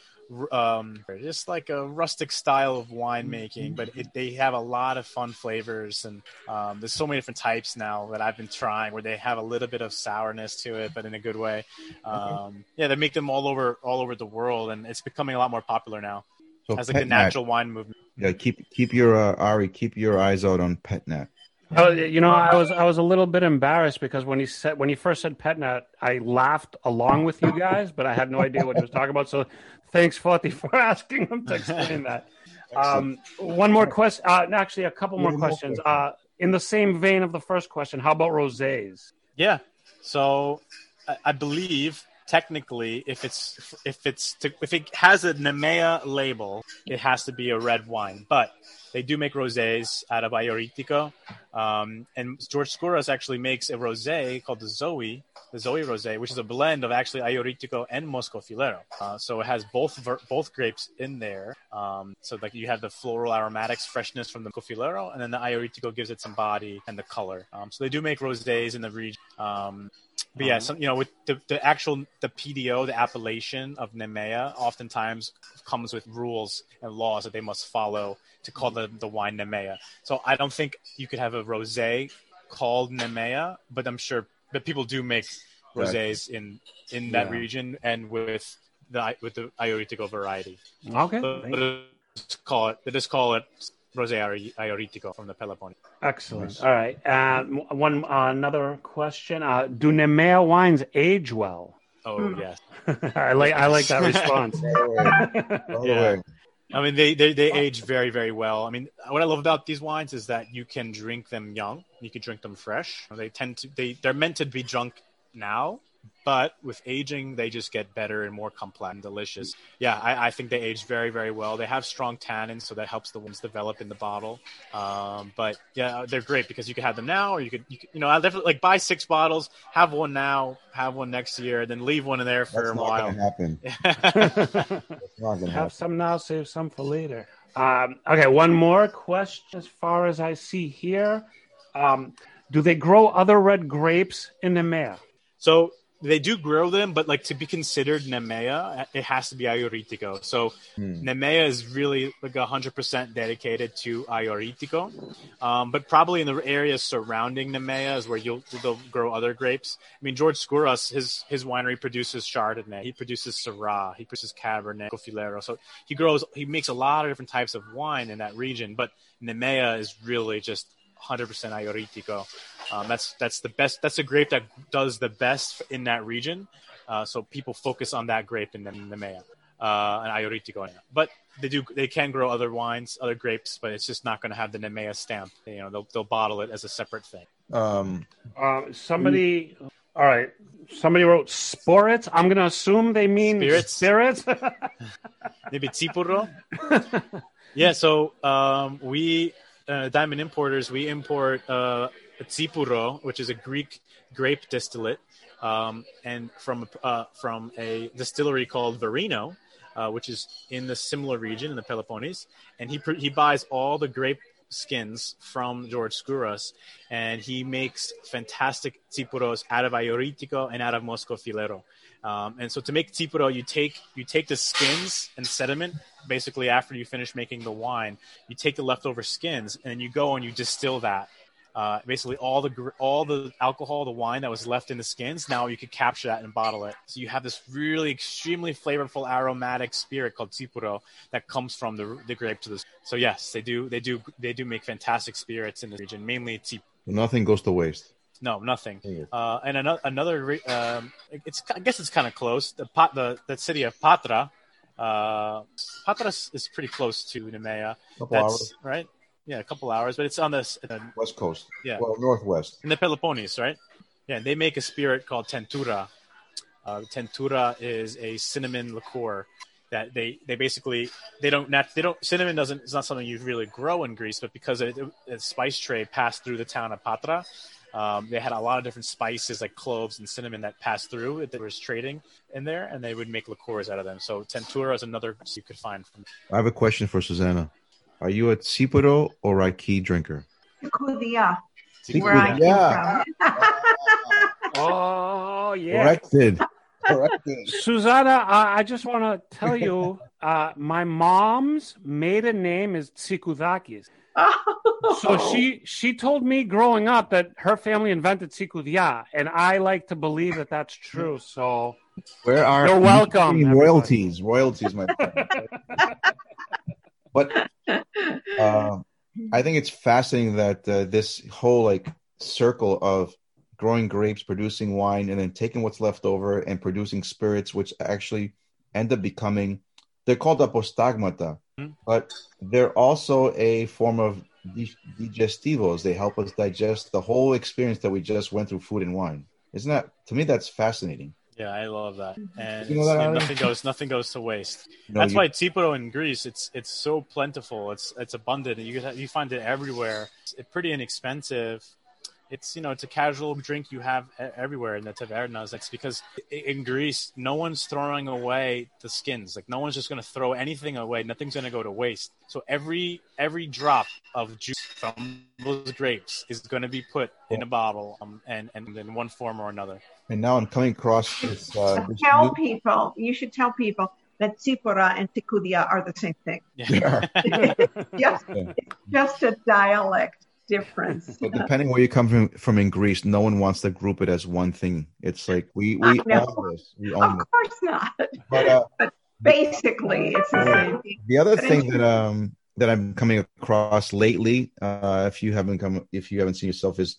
um, just like a rustic style of winemaking. But it, they have a lot of fun flavors, and um, there's so many different types now that I've been trying where they have a little bit of sourness to it, but in a good way. Um, yeah, they make them all over all over the world, and it's becoming a lot more popular now So as like the nat- natural wine movement. Yeah, keep keep your uh, Ari, keep your eyes out on pet nat. Oh, you know, I was I was a little bit embarrassed because when he said when he first said PetNat, I laughed along with you guys, but I had no idea what he was talking about. So, thanks, Foti, for asking him to explain that. Um, one more question. Uh, actually, a couple more questions. Uh, in the same vein of the first question, how about rosés? Yeah. So I, I believe technically, if it's if it's to, if it has a Nemea label, it has to be a red wine. But they do make rosés out of Agiorgitiko, um, and George Skouras actually makes a rosé called the Zoe, the Zoe rosé, which is a blend of actually Agiorgitiko and Moschofilero. Uh, so it has both ver- both grapes in there. Um, so like you have the floral aromatics, freshness from the Moschofilero, and then the Agiorgitiko gives it some body and the color. Um, so they do make rosés in the region. But yeah, uh-huh. some, you know, with the, the actual the PDO, the appellation of Nemea, oftentimes comes with rules and laws that they must follow to call mm-hmm. the, the wine Nemea. So I don't think you could have a rosé called Nemea, but I'm sure that people do make Right. rosés in in that Yeah. region and with the with the Agiorgitiko variety. Okay, But, but just call it they just call it Rosé Ayori- Agiorgitiko from the Peloponnese. excellent. All right, uh, one uh, another question: uh, Do Nemea wines age well? Oh Hmm. yes. I like I like that response. All the Yeah. way. I mean, they, they, they age very, very well. I mean, what I love about these wines is that you can drink them young. You can drink them fresh. They tend to, they, they're meant to be drunk now, but with aging, they just get better and more complex and delicious. Yeah, I, I think they age very, very well. They have strong tannins, so that helps the wines develop in the bottle. Um, but yeah, they're great because you can have them now, or you could, you, could, you know, I'll definitely like buy six bottles, have one now, have one next year, and then leave one in there for That's a not while. gonna happen. not gonna Have happen. some now, save some for later. Um, okay, one more question as far as I see here. Um, do they grow other red grapes in Nemea? So they do grow them, but like to be considered Nemea, it has to be Agiorgitiko. So Hmm. Nemea is really like hundred percent dedicated to Agiorgitiko, um, but probably in the areas surrounding Nemea is where you'll they'll grow other grapes. I mean, George Skouras, his his winery produces Chardonnay, he produces Syrah, he produces Cabernet, Cofilero. So he grows, he makes a lot of different types of wine in that region, but Nemea is really just 100% Agiorgitiko. Um, that's that's the best. That's a grape that does the best in that region. Uh, so people focus on that grape in the Nemea uh, and Agiorgitiko. But they do they can grow other wines, other grapes, but it's just not going to have the Nemea stamp. You know, they'll they'll bottle it as a separate thing. Um, Uh, somebody, all right. Somebody wrote sporits. I'm going to assume they mean Spirits? spirits. Maybe Tsipuro. yeah. So um, we uh, Diamond Importers we import uh, which is a Greek grape distillate, um, and from uh, from a distillery called Verino, uh, which is in the similar region in the Peloponnese, and he he buys all the grape skins from George Skouras, and he makes fantastic tsipuros out of Agiorgitiko and out of Moschofilero. Um, and so to make tsipuro, you take you take the skins and sediment. Basically, after you finish making the wine, you take the leftover skins and you go and you distill that. Uh, basically, all the all the alcohol, the wine that was left in the skins, now you could capture that and bottle it. So you have this really extremely flavorful aromatic spirit called tsipuro that comes from the the grape to this. So yes, they do they do they do make fantastic spirits in the region, mainly tsipuro. nothing goes to waste. No, nothing. Uh, and another, another re- um, it's I guess it's kind of close. The pot, the the city of Patra, Uh, Patras is pretty close to Nemea. Couple That's hours. right. Yeah, a couple hours, but it's on the s- uh, West Coast. Yeah. Well, Northwest. in the Peloponnese, right? Yeah, they make a spirit called Tentura. Uh, Tentura is a cinnamon liqueur that they, they basically they don't nat- they don't cinnamon doesn't it's not something you really grow in Greece, but because it, the spice trade passed through the town of Patra, um, they had a lot of different spices like cloves and cinnamon that passed through that was trading in there, and they would make liqueurs out of them. So Tentura is another you could find from. I have a question for Susanna. Are you a Tsipuro or a key drinker? Kudia, Tsipuro. where I came Yeah. from. Oh yeah. Corrected. Corrected. Susanna, I, I just want to tell you, uh, my mom's maiden name is Tsikudakis. So she she told me growing up that her family invented Tsikudia, and I like to believe that that's true. So Where are You're welcome, everybody. royalties? Royalties, my friend. but uh, I think it's fascinating that uh, this whole like circle of growing grapes, producing wine, and then taking what's left over and producing spirits, which actually end up becoming they're called apostagmata, Mhm. but they're also a form of digestivos. They help us digest the whole experience that we just went through food and wine. Isn't that to me? That's fascinating. Yeah, I love that, and You know that, yeah, Ali? nothing goes nothing goes to waste. You know, That's you- why Tsipuro in Greece, it's it's so plentiful. It's it's abundant. You you find it everywhere. It's pretty inexpensive. It's you know it's a casual drink you have everywhere in the tavernas. It's because in Greece, no one's throwing away the skins. Like no one's just going to throw anything away. Nothing's going to go to waste. So every every drop of juice from those grapes is going to be put in a bottle um, and and in one form or another. and now I'm coming across this. Uh, this tell new- people, you should tell people that Tsipura and Tsikudia are the same thing. Yeah. just, Yeah. just a dialect difference. But depending where you come from, from in Greece, no one wants to group it as one thing. It's like we we know. own this. We own Of this. course not. But uh, Basically, it's the same thing. the other But thing that um that I'm coming across lately, uh, if you haven't come, if you haven't seen yourself, is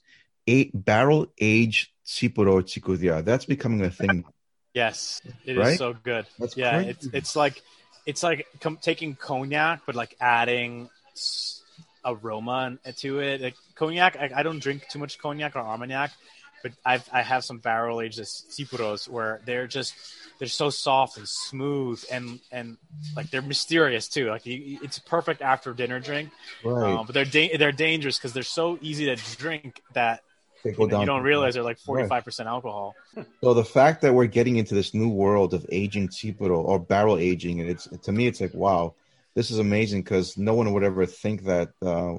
eight barrel aged Tsipuro Tsikudia. That's becoming a thing. Yes, it is Right? so good. That's yeah, crazy. it's it's like it's like com- taking cognac, but like adding s- aroma to it. Like cognac, I, I don't drink too much cognac or armagnac, but I've I have some barrel aged tsipuros where they're just they're so soft and smooth and and like they're mysterious too. Like you, it's a perfect after dinner drink, Right. um, but they're da- they're dangerous because they're so easy to drink that They go you, know, you don't realize they're like forty five percent alcohol. So the fact that we're getting into this new world of aging Tsipuro or barrel aging, and it's to me, it's like wow, this is amazing because no one would ever think that uh,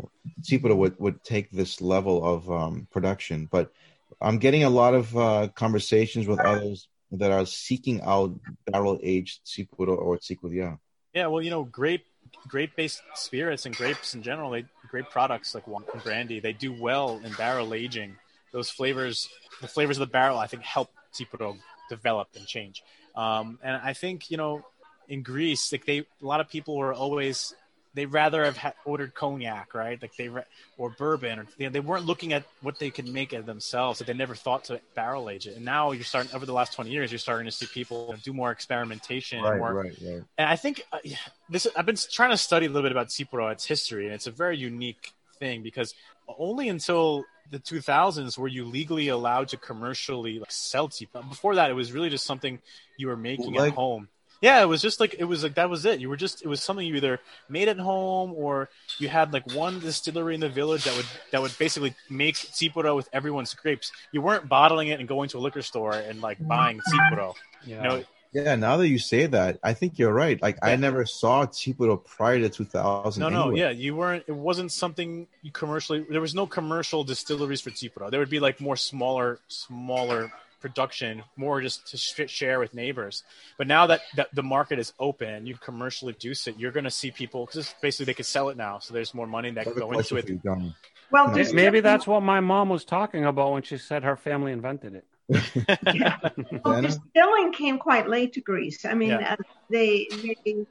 would would take this level of um, production. But I'm getting a lot of uh, conversations with others that are seeking out barrel aged Tsipuro or Tsikudia. Yeah, well, you know, grape grape based spirits and grapes in general, they grape products like wine and brandy, they do well in barrel aging. Those flavors, the flavors of the barrel, I think help Tsipuro develop and change. Um, and I think you know, in Greece, like they, a lot of people were always they rather have ha- ordered cognac, right? Like they re- or bourbon, or they, they weren't looking at what they could make it themselves. So they never thought to barrel age it. And now you're starting over the last twenty years, you're starting to see people do more experimentation, and more right, right. and I think uh, yeah, this. I've been trying to study a little bit about Tsipuro, its history, and it's a very unique thing because only until the 2000s were you legally allowed to commercially like, sell Tsipuro. Before that, it was really just something you were making Bootleg? at home. Yeah, it was just like it was like that was it. You were just it was something you either made at home or you had like one distillery in the village that would that would basically make Tsipuro with everyone's grapes. You weren't bottling it and going to a liquor store and like buying Tsipuro. Yeah. You know, Yeah, now that you say that, I think you're right. Like I never saw Tsipuro prior to 2000. No, no, anyway. yeah, you weren't. It wasn't something you commercially. There was no commercial distilleries for Tsipuro. There would be like more smaller, smaller production, more just to sh- share with neighbors. But now that, that the market is open, you commercially produce it. You're going to see people because basically they could sell it now, so there's more money that I have can go into it. for you, Donnie. Well, May- just Maybe that's what my mom was talking about when she said her family invented it. Well, distilling came quite late to Greece. I mean, Yeah. uh, they, they,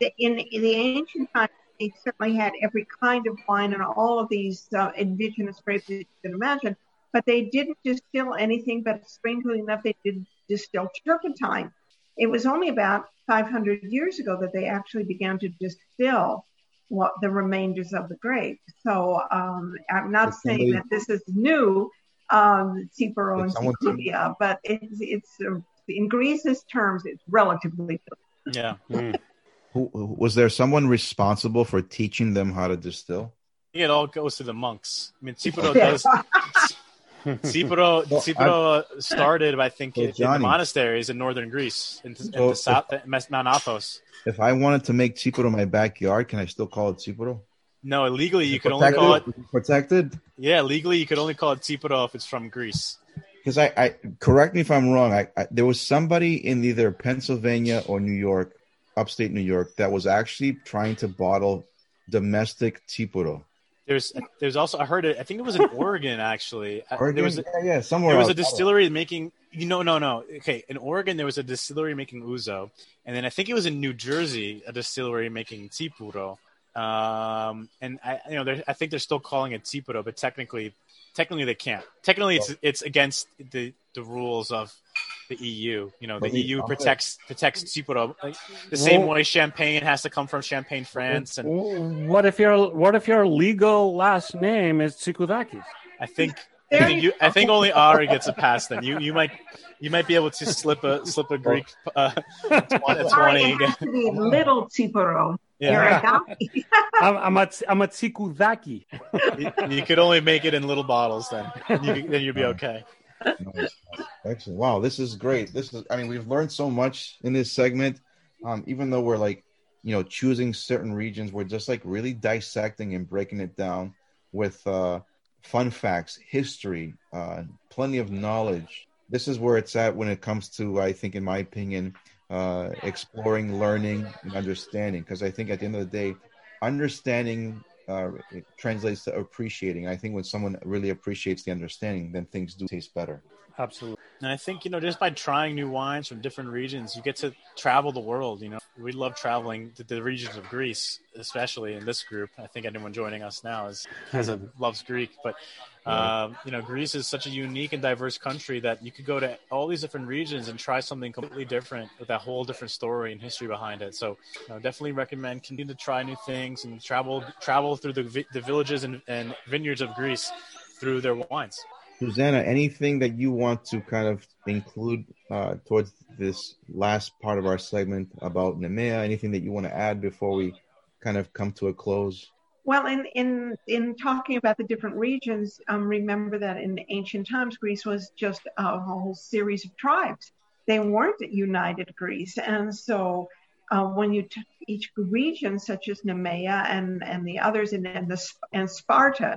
they in, in the ancient times they certainly had every kind of wine and all of these uh, indigenous grapes that you can imagine, but they didn't distill anything. But strangely enough, they did distill turpentine. it was only about 500 years ago that they actually began to distill what the remainders of the grape. So um, I'm not If saying somebody- that this is new, um, Tsipuro If and someone- but it's it's uh, in Greece's terms, it's relatively new. Yeah. Who, who- was there someone responsible for teaching them how to distill? I it all goes to the monks. I mean, Tsipuro does. Tsipuro, Tsipuro started, I think, Well, in, in the monasteries in northern Greece, in, in So- the south, Mount Athos. If I wanted to make Tsipuro in my backyard, can I still call it Tsipuro? No, legally you could only call it. protected. Yeah, legally you could only call it Tsipuro if it's from Greece. Because I, I correct me if I'm wrong. I, I there was somebody in either Pennsylvania or New York, upstate New York, that was actually trying to bottle domestic Tsipuro. There's, there's also I heard it. I think it was in Oregon actually. Uh, Oregon? There was, a, yeah, yeah, somewhere. there was a distillery making. You know, no, no. Okay, in Oregon there was a distillery making ouzo, and then I think it was in New Jersey a distillery making Tsipuro. Um, and I, you know, I think they're still calling it Tsipuro, but technically, technically they can't. Technically, it's it's against the the rules of the EU. You know, the EU I'm protects protects Tsipuro like, the same Well- way champagne has to come from Champagne, France, and What if your what if your legal last name is Tsikudakis? I think I think you I think only Ari gets a pass. Then you you might you might be able to slip a slip a Greek uh, twenty. Sorry, it 20. has to be little Tsipuro. Yeah, You're a I'm, I'm a I'm a Tsikudaki. you, you could only make it in little bottles. Then you, then you'd be okay. Nice. Excellent. Wow, this is great. This is I mean, we've learned so much in this segment. Um, even though we're like, you know, choosing certain regions, we're just like really dissecting and breaking it down with uh fun facts, history, uh, plenty of knowledge. This is where it's at when it comes to, I think, in my opinion, uh, exploring, learning, and understanding. Because I think at the end of the day, understanding uh, it translates to appreciating. I think when someone really appreciates the understanding, then things do taste better. Absolutely. And I think you know just by trying new wines from different regions, you get to travel the world. You know, we love traveling to the regions of Greece, especially in this group. I think anyone joining us now is has a, loves Greek, but um, you know, Greece is such a unique and diverse country that you could go to all these different regions and try something completely different with a whole different story and history behind it. So, you know, definitely recommend continue to try new things and travel travel through the vi- the villages and, and vineyards of Greece through their wines. Susanna, anything that you want to kind of include uh, towards this last part of our segment about Nemea? Anything that you want to add before we kind of come to a close? Well, in, in, in talking about the different regions, um, remember that in ancient times, Greece was just a whole series of tribes. They weren't united Greece. And so uh, when you took each region, such as Nemea and, and the others, and, and, the, and Sparta,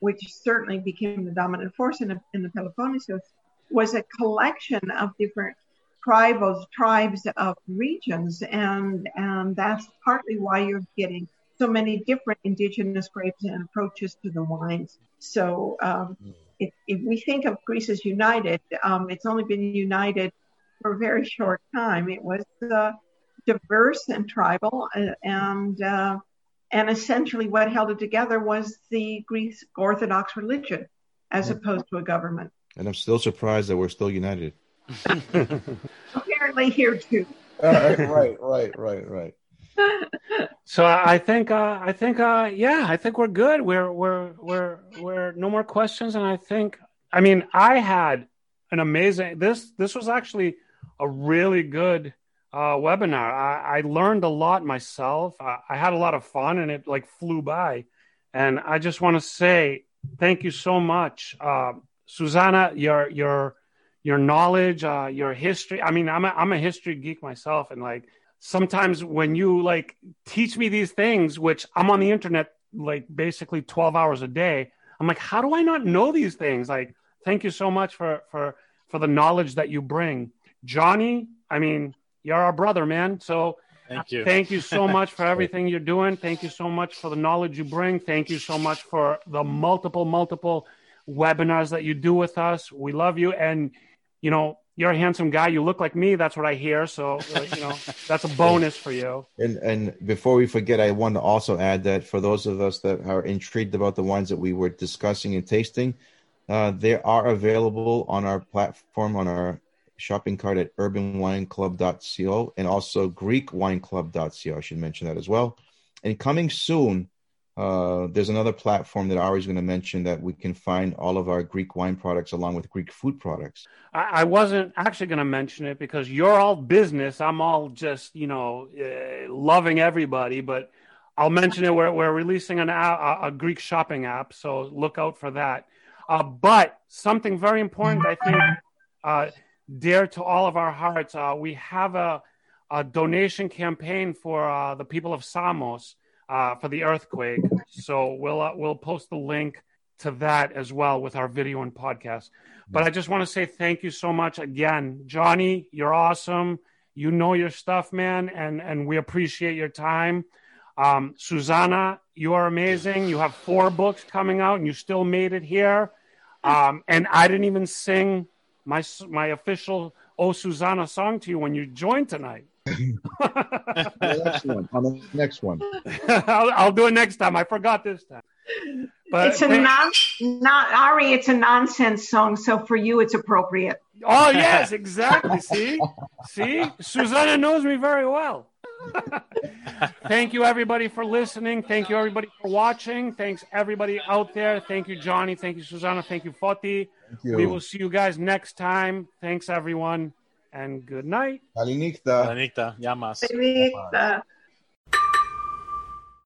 which certainly became the dominant force in the, in the Peloponnesus, was a collection of different tribal tribes of regions. And, and that's partly why you're getting so many different indigenous grapes and approaches to the wines. So um, if, if, we think of Greece as united, um, it's only been united for a very short time. It was uh, diverse and tribal, uh, and uh, and essentially what held it together was the Greek Orthodox religion, as opposed to a government. And I'm still surprised that we're still united. Apparently here too. right, right, right, right. So I think, uh, I think, uh, yeah, I think we're good. We're, we're, we're, we're no more questions. And I think, I mean, I had an amazing, this, this was actually a really good, uh, webinar. I, I learned a lot myself. I, I had a lot of fun and it like flew by. And I just want to say thank you so much. Uh, Susanna, your, your, your knowledge, uh, your history. I mean, I'm a, I'm a history geek myself and like, sometimes when you like teach me these things which i'm on the internet like basically 12 hours a day i'm like how do i not know these things like thank you so much for for for the knowledge that you bring johnny i mean you're our brother man so thank you thank you so much for everything you're doing thank you so much for the knowledge you bring thank you so much for the multiple multiple webinars that you do with us we love you and you know you're a handsome guy. You look like me. That's what I hear. So, you know, that's a bonus for you. And and before we forget, I want to also add that for those of us that are intrigued about the wines that we were discussing and tasting, uh, they are available on our platform on our shopping cart at urbanwineclub.co and also greekwineclub.co. I should mention that as well. And coming soon, uh, there's another platform that Ari's going to mention that we can find all of our Greek wine products along with Greek food products. I, I wasn't actually going to mention it because you're all business. I'm all just, you know, uh, loving everybody, but I'll mention it. We're, we're releasing an a, a Greek shopping app, so look out for that. Uh, but something very important, I think, uh, dear to all of our hearts, uh, we have a, a donation campaign for uh, the people of Samos uh, for the earthquake. So we'll uh, we'll post the link to that as well with our video and podcast. But I just want to say thank you so much again, Johnny. You're awesome. You know your stuff, man, and and we appreciate your time. Um, Susanna, you are amazing. You have four books coming out, and you still made it here. Um, and I didn't even sing my my official "Oh Susanna" song to you when you join tonight the next one. On the next one. I'll, I'll, do it next time. I forgot this time. But it's a non, not Ari. It's a nonsense song, so for you, it's appropriate. Oh yes, exactly. See, see, Susanna knows me very well. Thank you, everybody, for listening. Thank you, everybody, for watching. Thanks, everybody out there. Thank you, Johnny. Thank you, Susanna. Thank you, Foti. Thank you. We will see you guys next time. Thanks, everyone and good night. Kalinigta. Kalinigta. Yamas. Kalinigta.